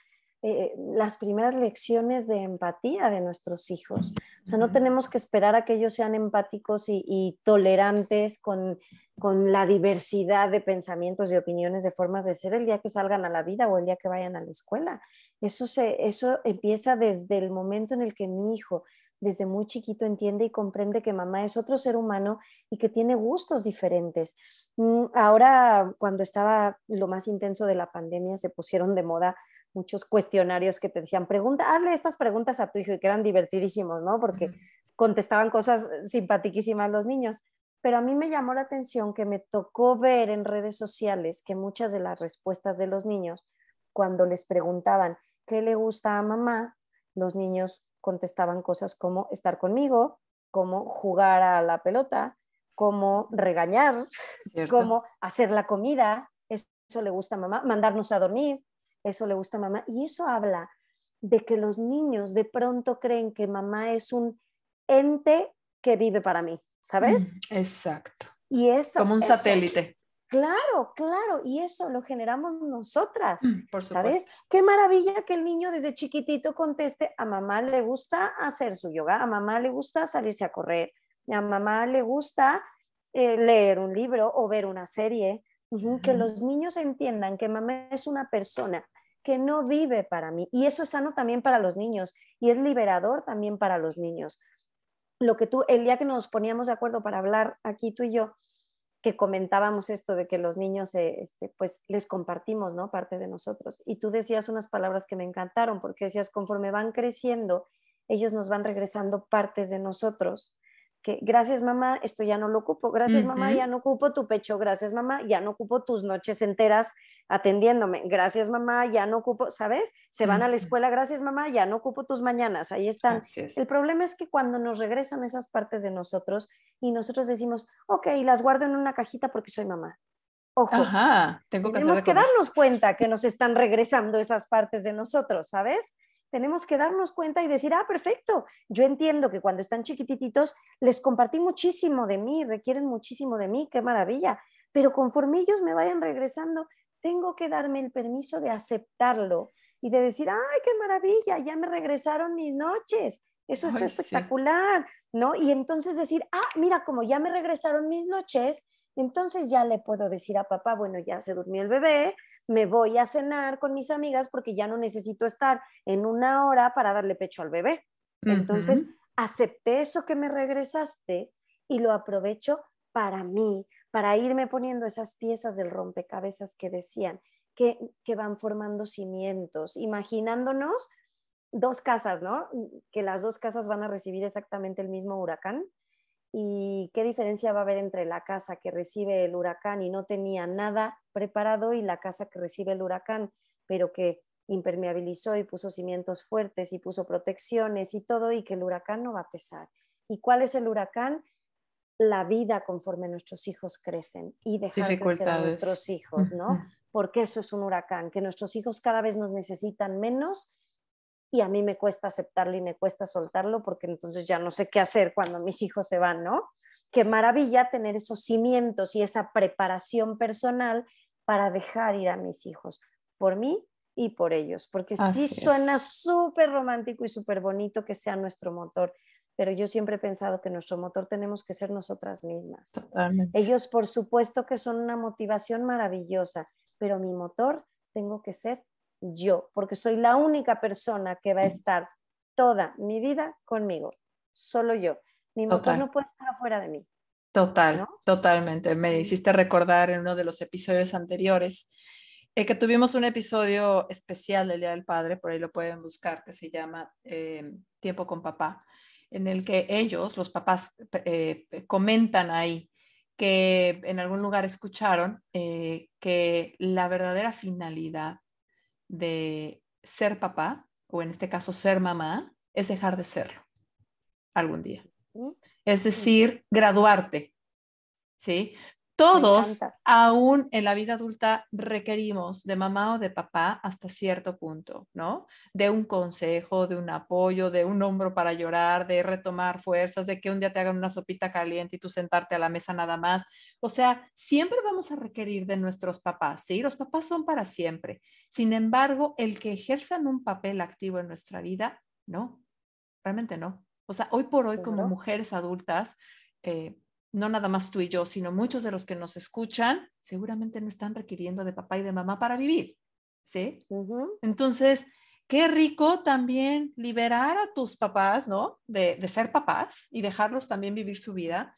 Speaker 2: eh, las primeras lecciones de empatía de nuestros hijos. O sea, no tenemos que esperar a que ellos sean empáticos y, tolerantes con, con, la diversidad de pensamientos, de opiniones, de formas de ser el día que salgan a la vida o el día que vayan a la escuela. Eso, se, eso empieza desde el momento en el que mi hijo desde muy chiquito entiende y comprende que mamá es otro ser humano y que tiene gustos diferentes. Mm, ahora, cuando estaba lo más intenso de la pandemia, se pusieron de moda muchos cuestionarios que te decían, pregunta, hazle estas preguntas a tu hijo y que eran divertidísimos, ¿no? Porque contestaban cosas simpatiquísimas los niños. Pero a mí me llamó la atención que me tocó ver en redes sociales que muchas de las respuestas de los niños, cuando les preguntaban qué le gusta a mamá, los niños contestaban cosas como estar conmigo, como jugar a la pelota, como regañar, como hacer la comida, eso le gusta a mamá, mandarnos a dormir, eso le gusta a mamá. Y eso habla de que los niños de pronto creen que mamá es un ente que vive para mí, ¿sabes?
Speaker 1: Exacto.
Speaker 2: Y eso,
Speaker 1: Como un satélite.
Speaker 2: Claro, claro, y eso lo generamos nosotras,
Speaker 1: mm, Por
Speaker 2: ¿sabes? Qué maravilla que el niño desde chiquitito conteste, a mamá le gusta hacer su yoga, a mamá le gusta salirse a correr, a mamá le gusta eh, leer un libro o ver una serie, que los niños entiendan que mamá es una persona que no vive para mí. Y eso es sano también para los niños y es liberador también para los niños. Lo que tú, el día que nos poníamos de acuerdo para hablar aquí tú y yo, que comentábamos esto de que los niños, eh, este, pues les compartimos, ¿no? Parte de nosotros. Y tú decías unas palabras que me encantaron, porque decías, conforme van creciendo, ellos nos van regresando partes de nosotros gracias mamá, esto ya no lo ocupo, gracias mamá, ya no ocupo tu pecho, gracias mamá, ya no ocupo tus noches enteras atendiéndome, gracias mamá, ya no ocupo, ¿sabes? Se van a la escuela, gracias mamá, ya no ocupo tus mañanas, ahí están. El problema es que cuando nos regresan esas partes de nosotros y nosotros decimos, ok, las guardo en una cajita porque soy mamá. Ojo,
Speaker 1: tengo que
Speaker 2: tenemos que darnos cuenta que nos están regresando esas partes de nosotros, ¿sabes? Tenemos que darnos cuenta y decir, ah, perfecto, yo entiendo que cuando están chiquititos les compartí muchísimo de mí, requieren muchísimo de mí, qué maravilla, pero conforme ellos me vayan regresando, tengo que darme el permiso de aceptarlo y de decir, ay, qué maravilla, ya me regresaron mis noches, eso está espectacular, ¿no? Y entonces decir, ah, mira, como ya me regresaron mis noches, entonces ya le puedo decir a papá, bueno, ya se durmió el bebé, me voy a cenar con mis amigas porque ya no necesito estar en una hora para darle pecho al bebé. Entonces, acepté eso que me regresaste y lo aprovecho para mí, para irme poniendo esas piezas del rompecabezas que decían, que, que van formando cimientos, imaginándonos dos casas, ¿no? Que las dos casas van a recibir exactamente el mismo huracán y qué diferencia va a haber entre la casa que recibe el huracán y no tenía nada preparado y la casa que recibe el huracán, pero que impermeabilizó y puso cimientos fuertes y puso protecciones y todo y que el huracán no va a pesar. ¿Y cuál es el huracán? La vida conforme nuestros hijos crecen y dejar crecer a nuestros hijos, ¿no? Porque eso es un huracán, que nuestros hijos cada vez nos necesitan menos y a mí me cuesta aceptarlo y me cuesta soltarlo porque entonces ya no sé qué hacer cuando mis hijos se van, ¿no? Qué maravilla tener esos cimientos y esa preparación personal para dejar ir a mis hijos, por mí y por ellos, porque sí suena súper romántico y súper bonito que sea nuestro motor, pero yo siempre he pensado que nuestro motor tenemos que ser nosotras mismas. Ellos, por supuesto, que son una motivación maravillosa, pero mi motor tengo que ser yo, porque soy la única persona que va a estar toda mi vida conmigo, solo yo. Mi motor no puede estar afuera de mí.
Speaker 1: Total, totalmente. Me hiciste recordar en uno de los episodios anteriores Eh, que tuvimos un episodio especial del Día del Padre, por ahí lo pueden buscar, que se llama eh, Tiempo con Papá, en el que ellos, los papás, eh, comentan ahí que en algún lugar escucharon que la verdadera finalidad de ser papá, o en este caso ser mamá, es dejar de serlo algún día. Es decir, graduarte, ¿sí? Todos, aún en la vida adulta, requerimos de mamá o de papá hasta cierto punto, ¿no? De un consejo, de un apoyo, de un hombro para llorar, de retomar fuerzas, de que un día te hagan una sopita caliente y tú sentarte a la mesa nada más. O sea, siempre vamos a requerir de nuestros papás, ¿sí? Los papás son para siempre. Sin embargo, el que ejerzan un papel activo en nuestra vida, no, realmente no. O sea, hoy por hoy, como mujeres adultas, eh, no nada más tú y yo, sino muchos de los que nos escuchan, seguramente no están requiriendo de papá y de mamá para vivir, ¿sí? Entonces, qué rico también liberar a tus papás, ¿no? De, ser papás y dejarlos también vivir su vida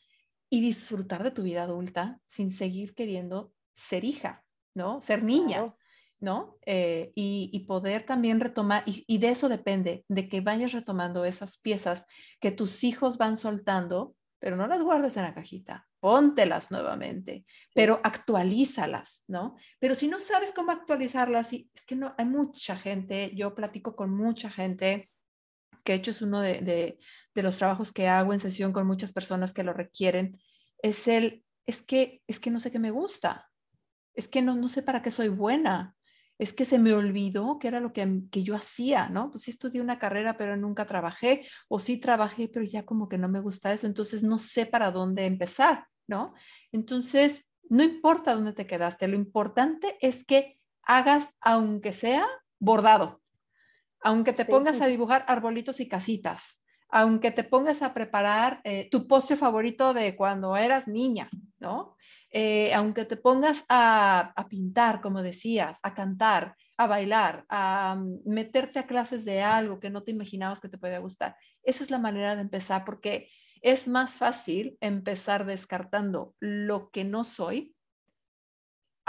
Speaker 1: y disfrutar de tu vida adulta sin seguir queriendo ser hija, ¿no? Ser niña. ¿no? Eh, y, poder también retomar, y, y, de eso depende, de que vayas retomando esas piezas que tus hijos van soltando pero no las guardes en la cajita, póntelas nuevamente, pero actualízalas, ¿no? Pero si no sabes cómo actualizarlas, es que no, hay mucha gente, yo platico con mucha gente, que he hecho es uno de, de, los trabajos que hago en sesión con muchas personas que lo requieren, es el, es que, es que no sé qué me gusta, es que no, no sé para qué soy buena, es que se me olvidó que era lo que, que, yo hacía, ¿no? Pues sí estudié una carrera, pero nunca trabajé, o sí trabajé, pero ya como que no me gusta eso, entonces no sé para dónde empezar, ¿no? Entonces, no importa dónde te quedaste, lo importante es que hagas, aunque sea bordado, aunque te pongas a dibujar arbolitos y casitas, aunque te pongas a preparar eh, tu postre favorito de cuando eras niña, ¿no? Eh, aunque te pongas a, pintar, como decías, a cantar, a bailar, a mm, meterte a clases de algo que no te imaginabas que te podía gustar. Esa es la manera de empezar porque es más fácil empezar descartando lo que no soy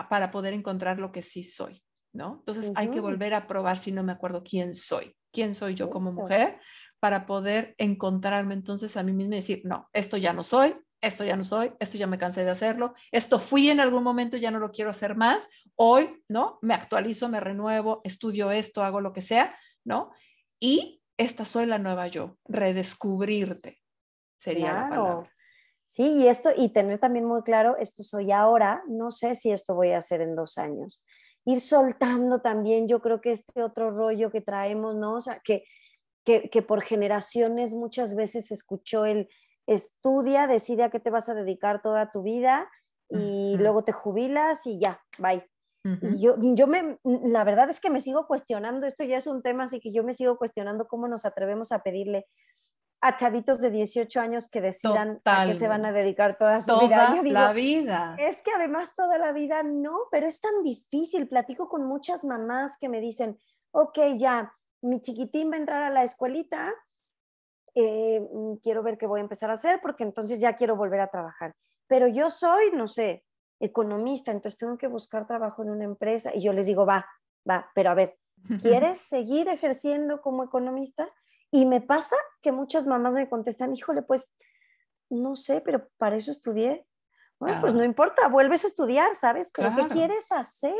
Speaker 1: para poder encontrar lo que sí soy, ¿no? Entonces hay que volver a probar si no me acuerdo quién soy, quién soy yo como mujer para poder encontrarme entonces a mí misma y decir, no, esto ya no soy, esto ya no soy, esto ya me cansé de hacerlo, esto fui en algún momento, ya no lo quiero hacer más, hoy, ¿no? Me actualizo, me renuevo, estudio esto, hago lo que sea, ¿no? Y esta soy la nueva yo, redescubrirte sería la palabra.
Speaker 2: Sí, y esto, y tener también muy claro, esto soy ahora, no sé si esto voy a hacer en dos años. Ir soltando también, yo creo que este otro rollo que traemos, ¿no? O sea, que, que, que por generaciones muchas veces escuchó el, estudia, decide a qué te vas a dedicar toda tu vida y luego te jubilas y ya, bye. Y yo, yo me, la verdad es que me sigo cuestionando, esto ya es un tema, así que yo me sigo cuestionando cómo nos atrevemos a pedirle a chavitos de 18 años que decidan a qué se van a dedicar toda su vida.
Speaker 1: la vida.
Speaker 2: Es que además toda la vida no, pero es tan difícil. Platico con muchas mamás que me dicen, ok, ya, mi chiquitín va a entrar a la escuelita, eh, mm, quiero ver qué voy a empezar a hacer porque entonces ya quiero volver a trabajar. Pero yo soy, no sé, economista, entonces tengo que buscar trabajo en una empresa y yo les digo, va, va, pero a ver, ¿quieres seguir ejerciendo como economista? Y me pasa que muchas mamás me contestan, híjole, pues no sé, pero para eso estudié. Bueno, pues no importa, vuelves a estudiar, ¿sabes? Pero ¿qué quieres hacer?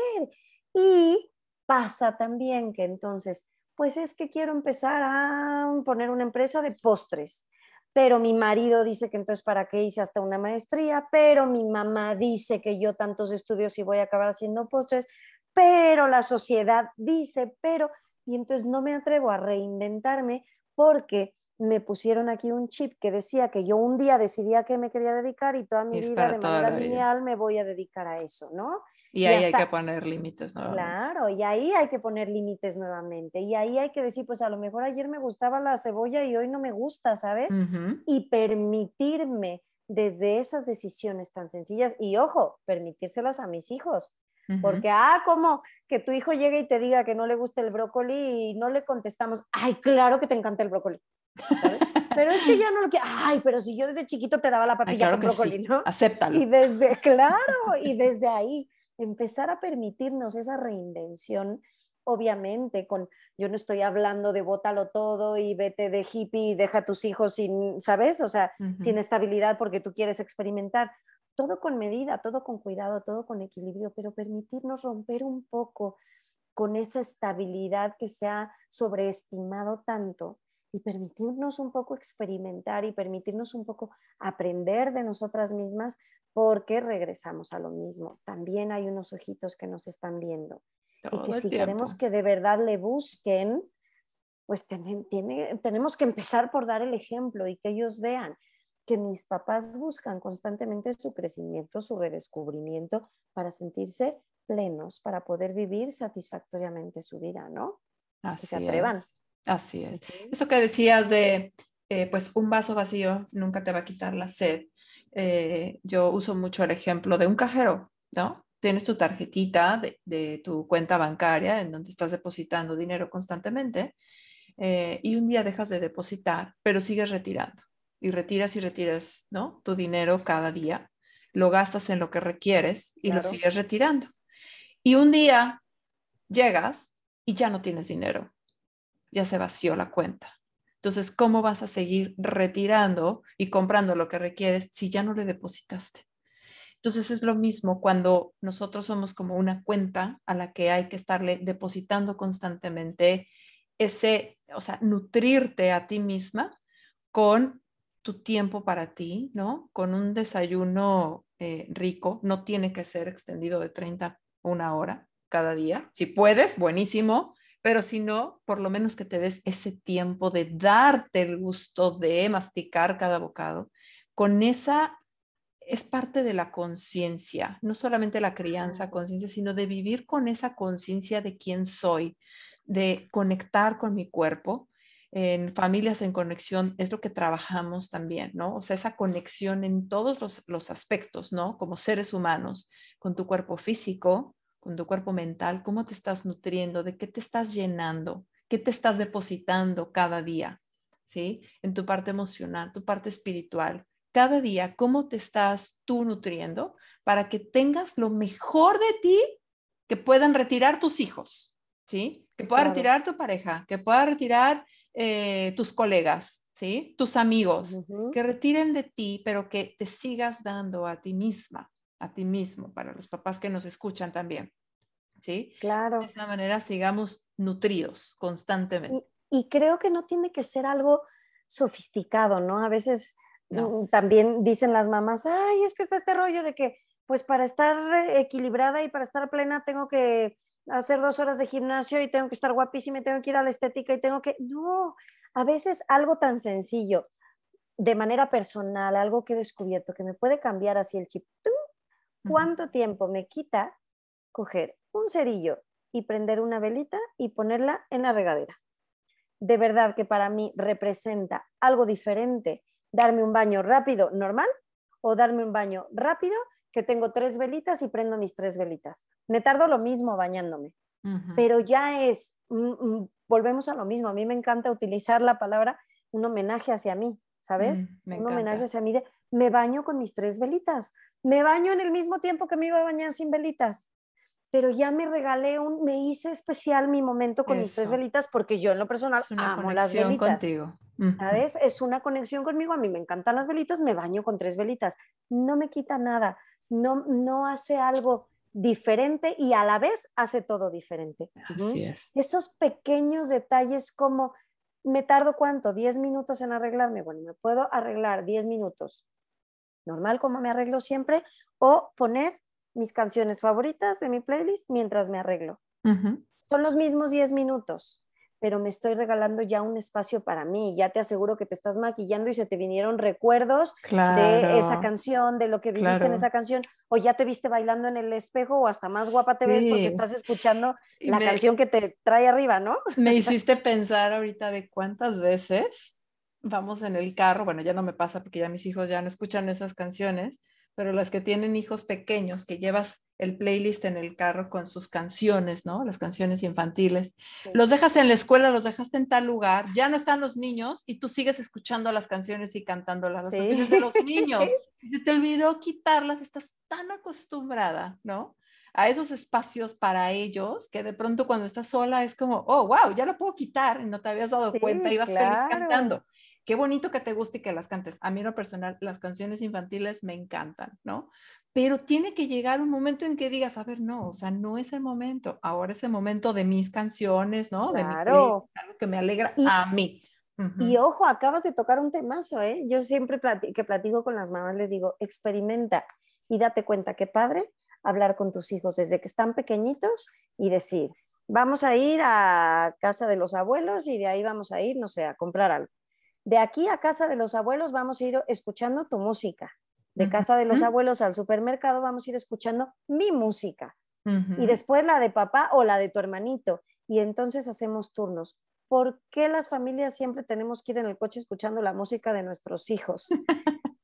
Speaker 2: Y pasa también que entonces pues es que quiero empezar a poner una empresa de postres. Pero mi marido dice que entonces para qué hice hasta una maestría, pero mi mamá dice que yo tantos estudios y voy a acabar haciendo postres, pero la sociedad dice, pero, y entonces no me atrevo a reinventarme porque me pusieron aquí un chip que decía que yo un día decidía que me quería dedicar y toda mi vida de manera lineal me voy a dedicar a eso, ¿no?
Speaker 1: Y, ahí hay que poner límites nuevamente.
Speaker 2: Claro, y ahí hay que poner límites nuevamente. Y ahí hay que decir, pues a lo mejor ayer me gustaba la cebolla y hoy no me gusta, ¿sabes? Y permitirme desde esas decisiones tan sencillas, y ojo, permitírselas a mis hijos. Porque, ah, como que tu hijo llegue y te diga que no le gusta el brócoli y no le contestamos, ay, claro que te encanta el brócoli. pero es que ya no lo quiero, ay, pero si yo desde chiquito te daba la papilla con brócoli, ¿no?
Speaker 1: Acéptalo.
Speaker 2: Y desde, claro, y desde ahí empezar a permitirnos esa reinvención obviamente, con yo no estoy hablando de bótalo todo y vete de hippie y deja a tus hijos sin, ¿sabes? O sea, sin estabilidad porque tú quieres experimentar. Todo con medida, todo con cuidado, todo con equilibrio, pero permitirnos romper un poco con esa estabilidad que se ha sobreestimado tanto y permitirnos un poco experimentar y permitirnos un poco aprender de nosotras mismas porque regresamos a lo mismo. También hay unos ojitos que nos están viendo y que si queremos que de verdad le busquen, pues tenemos que empezar por dar el ejemplo y que ellos vean que mis papás buscan constantemente su crecimiento, su redescubrimiento para sentirse plenos, para poder vivir satisfactoriamente su vida, ¿no?
Speaker 1: Así se atrevan. Es. Así es. Eso que decías de, eh, pues un vaso vacío nunca te va a quitar la sed. Eh, yo uso mucho el ejemplo de un cajero, ¿no? tienes tu tarjetita de, tu cuenta bancaria en donde estás depositando dinero constantemente eh, y un día dejas de depositar, pero sigues retirando y retiras y retiras, ¿no? Tu dinero cada día, lo gastas en lo que requieres y lo sigues retirando. Y un día llegas y ya no tienes dinero, ya se vació la cuenta. Entonces, ¿cómo vas a seguir retirando y comprando lo que requieres si ya no le depositaste? Entonces es lo mismo cuando nosotros somos como una cuenta a la que hay que estarle depositando constantemente ese, o sea, nutrirte a ti misma con tu tiempo para ti, ¿no? Con un desayuno eh, rico, no tiene que ser extendido de 30 a una hora cada día. Si puedes, buenísimo, pero si no, por lo menos que te des ese tiempo de darte el gusto de masticar cada bocado con esa es parte de la conciencia, no solamente la crianza, conciencia, sino de vivir con esa conciencia de quién soy, de conectar con mi cuerpo. En familias en conexión es lo que trabajamos también, ¿no? O sea, esa conexión en todos los, los aspectos, ¿no? Como seres humanos, con tu cuerpo físico, con tu cuerpo mental, cómo te estás nutriendo, de qué te estás llenando, qué te estás depositando cada día, ¿sí? En tu parte emocional, tu parte espiritual, cada día cómo te estás tú nutriendo para que tengas lo mejor de ti que puedan retirar tus hijos, ¿sí? Que pueda retirar tu pareja, que pueda retirar eh, tus colegas, ¿sí? Tus amigos, que retiren de ti, pero que te sigas dando a ti misma, a ti mismo, para los papás que nos escuchan también, ¿sí?
Speaker 2: Claro.
Speaker 1: De esa manera sigamos nutridos constantemente.
Speaker 2: Y, y creo que no tiene que ser algo sofisticado, ¿no? A veces Mm, también dicen las mamás, ay, es que está este rollo de que, pues para estar equilibrada y para estar plena tengo que hacer dos horas de gimnasio y tengo que estar guapísima y tengo que ir a la estética y tengo que... No, a veces algo tan sencillo, de manera personal, algo que he descubierto que me puede cambiar así el chip. ¿Cuánto tiempo me quita coger un cerillo y prender una velita y ponerla en la regadera? De verdad que para mí representa algo diferente darme un baño rápido, normal, o darme un baño rápido, que tengo tres velitas y prendo mis tres velitas. Me tardo lo mismo bañándome, pero ya es, mm, mm, volvemos a lo mismo, a mí me encanta utilizar la palabra un homenaje hacia mí, ¿sabes?
Speaker 1: Mm,
Speaker 2: un homenaje hacia mí de, me baño con mis tres velitas, me baño en el mismo tiempo que me iba a bañar sin velitas, pero ya me regalé un, me hice especial mi momento con mis tres velitas porque yo en lo personal amo las velitas.
Speaker 1: contigo.
Speaker 2: ¿Sabes? Es una conexión conmigo, a mí me encantan las velitas, me baño con tres velitas, no me quita nada, no, no hace algo diferente y a la vez hace todo diferente.
Speaker 1: Así es.
Speaker 2: Esos pequeños detalles como, ¿me tardo cuánto? ¿10 minutos en arreglarme? Bueno, me puedo arreglar 10 minutos, normal como me arreglo siempre, o poner mis canciones favoritas de mi playlist mientras me arreglo. Son los mismos 10 minutos, pero me estoy regalando ya un espacio para mí. Ya te aseguro que te estás maquillando y se te vinieron recuerdos de esa canción, de lo que viviste en esa canción, o ya te viste bailando en el espejo o hasta más guapa te ves porque estás escuchando la canción que te trae arriba, ¿no?
Speaker 1: Me hiciste pensar ahorita de cuántas veces vamos en el carro, bueno, ya no me pasa porque ya mis hijos ya no escuchan esas canciones, pero las que tienen hijos pequeños, que llevas el playlist en el carro con sus canciones, ¿no? Las canciones infantiles. Los dejas en la escuela, los dejaste en tal lugar, ya no están los niños y tú sigues escuchando las canciones y cantando las canciones de los niños. se te olvidó quitarlas, estás tan acostumbrada, ¿no? a esos espacios para ellos que de pronto cuando estás sola es como, oh, wow, ya lo puedo quitar y no te habías dado cuenta y vas feliz cantando. Qué bonito que te guste y que las cantes. A mí en lo personal, las canciones infantiles me encantan, ¿no? Pero tiene que llegar un momento en que digas, a ver, no, o sea, no es el momento. Ahora es el momento de mis canciones, ¿no? De
Speaker 2: claro.
Speaker 1: algo que me alegra a mí.
Speaker 2: Y ojo, acabas de tocar un temazo, ¿eh? Yo siempre que platico con las mamás les digo, experimenta y date cuenta que padre hablar con tus hijos desde que están pequeñitos y decir, vamos a ir a casa de los abuelos y de ahí vamos a ir, no sé, a comprar algo de aquí a casa de los abuelos vamos a ir escuchando tu música. De casa de los abuelos al supermercado vamos a ir escuchando mi música. Y después la de papá o la de tu hermanito. Y entonces hacemos turnos. ¿Por qué las familias siempre tenemos que ir en el coche escuchando la música de nuestros hijos?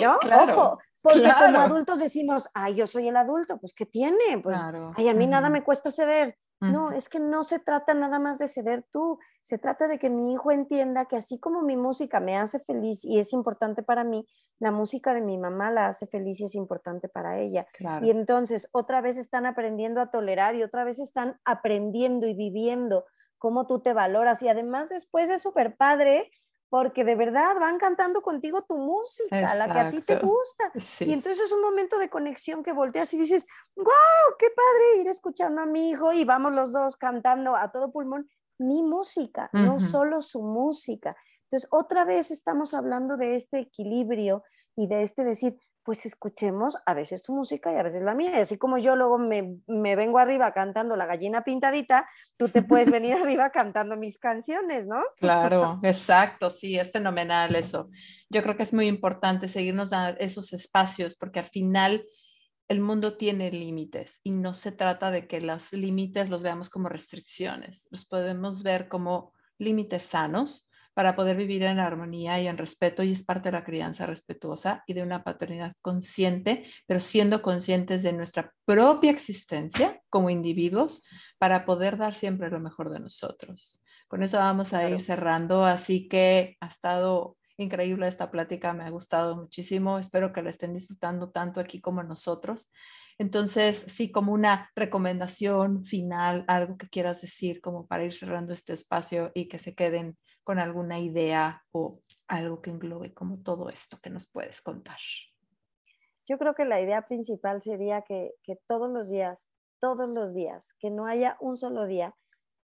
Speaker 2: ¿No? Ojo, porque como adultos decimos, ay, yo soy el adulto, pues ¿qué tiene? Pues, ay, a mí nada me cuesta ceder. No, es que no se trata nada más de ceder tú, se trata de que mi hijo entienda que así como mi música me hace feliz y es importante para mí, la música de mi mamá la hace feliz y es importante para ella. Y entonces otra vez están aprendiendo a tolerar y otra vez están aprendiendo y viviendo cómo tú te valoras. Y además después es súper padre porque de verdad van cantando contigo tu música, la que a ti te gusta. Y entonces es un momento de conexión que volteas y dices, wow, qué padre ir escuchando a mi hijo y vamos los dos cantando a todo pulmón mi música, no solo su música. Entonces, otra vez estamos hablando de este equilibrio y de este decir, pues escuchemos a veces tu música y a veces la mía. Y así como yo luego me, me, vengo arriba cantando la gallina pintadita, tú te puedes venir arriba cantando mis canciones, ¿no?
Speaker 1: Claro, exacto, sí, es fenomenal eso. Yo creo que es muy importante seguirnos a esos espacios porque al final el mundo tiene límites y no se trata de que los límites los veamos como restricciones, los podemos ver como límites sanos para poder vivir en armonía y en respeto y es parte de la crianza respetuosa y de una paternidad consciente, pero siendo conscientes de nuestra propia existencia como individuos para poder dar siempre lo mejor de nosotros. Con eso vamos a ir cerrando, así que ha estado increíble esta plática, me ha gustado muchísimo, espero que la estén disfrutando tanto aquí como nosotros. Entonces, sí, como una recomendación final, algo que quieras decir como para ir cerrando este espacio y que se queden con alguna idea o algo que englobe como todo esto que nos puedes contar.
Speaker 2: Yo creo que la idea principal sería que, que todos los días, todos los días, que no haya un solo día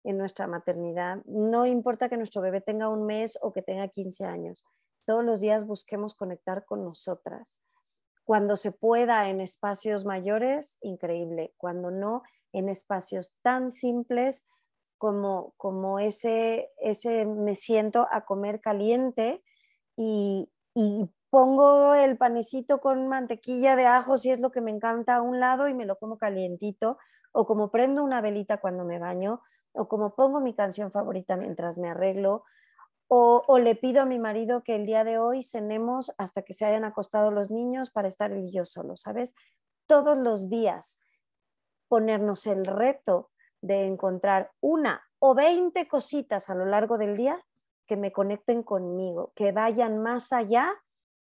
Speaker 2: en nuestra maternidad, no importa que nuestro bebé tenga un mes o que tenga 15 años, todos los días busquemos conectar con nosotras. Cuando se pueda en espacios mayores, increíble. Cuando no, en espacios tan simples como, como ese, ese me siento a comer caliente y, y pongo el panecito con mantequilla de ajo si es lo que me encanta a un lado y me lo como calientito, o como prendo una velita cuando me baño, o como pongo mi canción favorita mientras me arreglo, o, o, le pido a mi marido que el día de hoy cenemos hasta que se hayan acostado los niños para estar yo solo, ¿sabes? Todos los días ponernos el reto de encontrar una o 20 cositas a lo largo del día que me conecten conmigo, que vayan más allá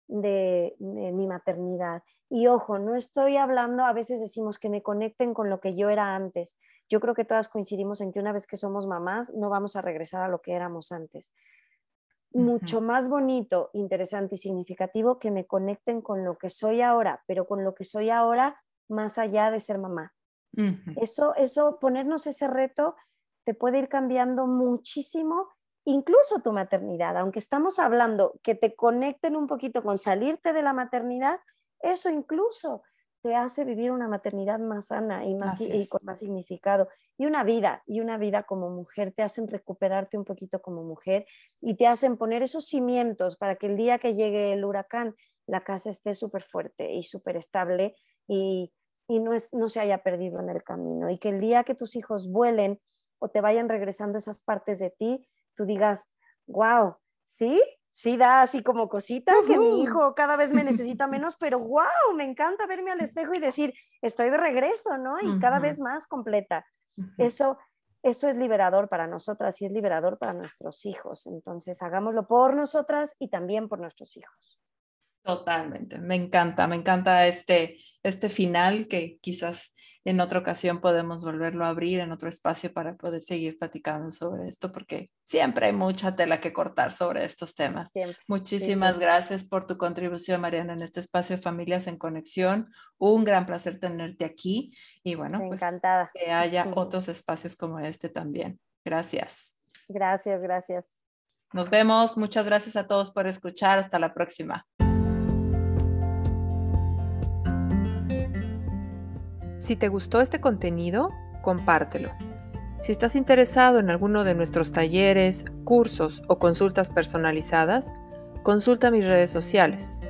Speaker 2: de, mi maternidad. Y ojo, no estoy hablando, a veces decimos que me conecten con lo que yo era antes. Yo creo que todas coincidimos en que una vez que somos mamás, no vamos a regresar a lo que éramos antes. Mucho más bonito, interesante y significativo que me conecten con lo que soy ahora, pero con lo que soy ahora más allá de ser mamá. Eso, eso, ponernos ese reto te puede ir cambiando muchísimo, incluso tu maternidad. Aunque estamos hablando que te conecten un poquito con salirte de la maternidad, eso incluso te hace vivir una maternidad más sana y, más, y con más significado. Y una vida, y una vida como mujer, te hacen recuperarte un poquito como mujer y te hacen poner esos cimientos para que el día que llegue el huracán, la casa esté súper fuerte y súper estable y, y no, es, no se haya perdido en el camino y que el día que tus hijos vuelen o te vayan regresando esas partes de ti, tú digas, wow, sí, sí da así como cosita, que mi hijo cada vez me necesita menos, pero wow, me encanta verme al espejo y decir, estoy de regreso, ¿no? Y cada vez más completa. Eso, eso es liberador para nosotras y es liberador para nuestros hijos. Entonces, hagámoslo por nosotras y también por nuestros hijos.
Speaker 1: Totalmente, me encanta, me encanta este, este final que quizás en otra ocasión podemos volverlo a abrir en otro espacio para poder seguir platicando sobre esto, porque siempre hay mucha tela que cortar sobre estos temas. Muchísimas gracias por tu contribución, Mariana, en este espacio de Familias en Conexión. Un gran placer tenerte aquí y bueno, pues que haya otros espacios como este también. Gracias.
Speaker 2: Gracias, gracias.
Speaker 1: Nos vemos. Muchas gracias a todos por escuchar. Hasta la próxima. Si te gustó este contenido, compártelo. Si estás interesado en alguno de nuestros talleres, cursos o consultas personalizadas, consulta mis redes sociales.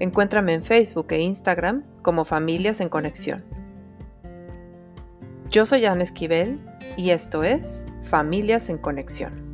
Speaker 1: Encuéntrame en Facebook e Instagram como Familias en Conexión. Yo soy Ana Esquivel y esto es Familias en Conexión.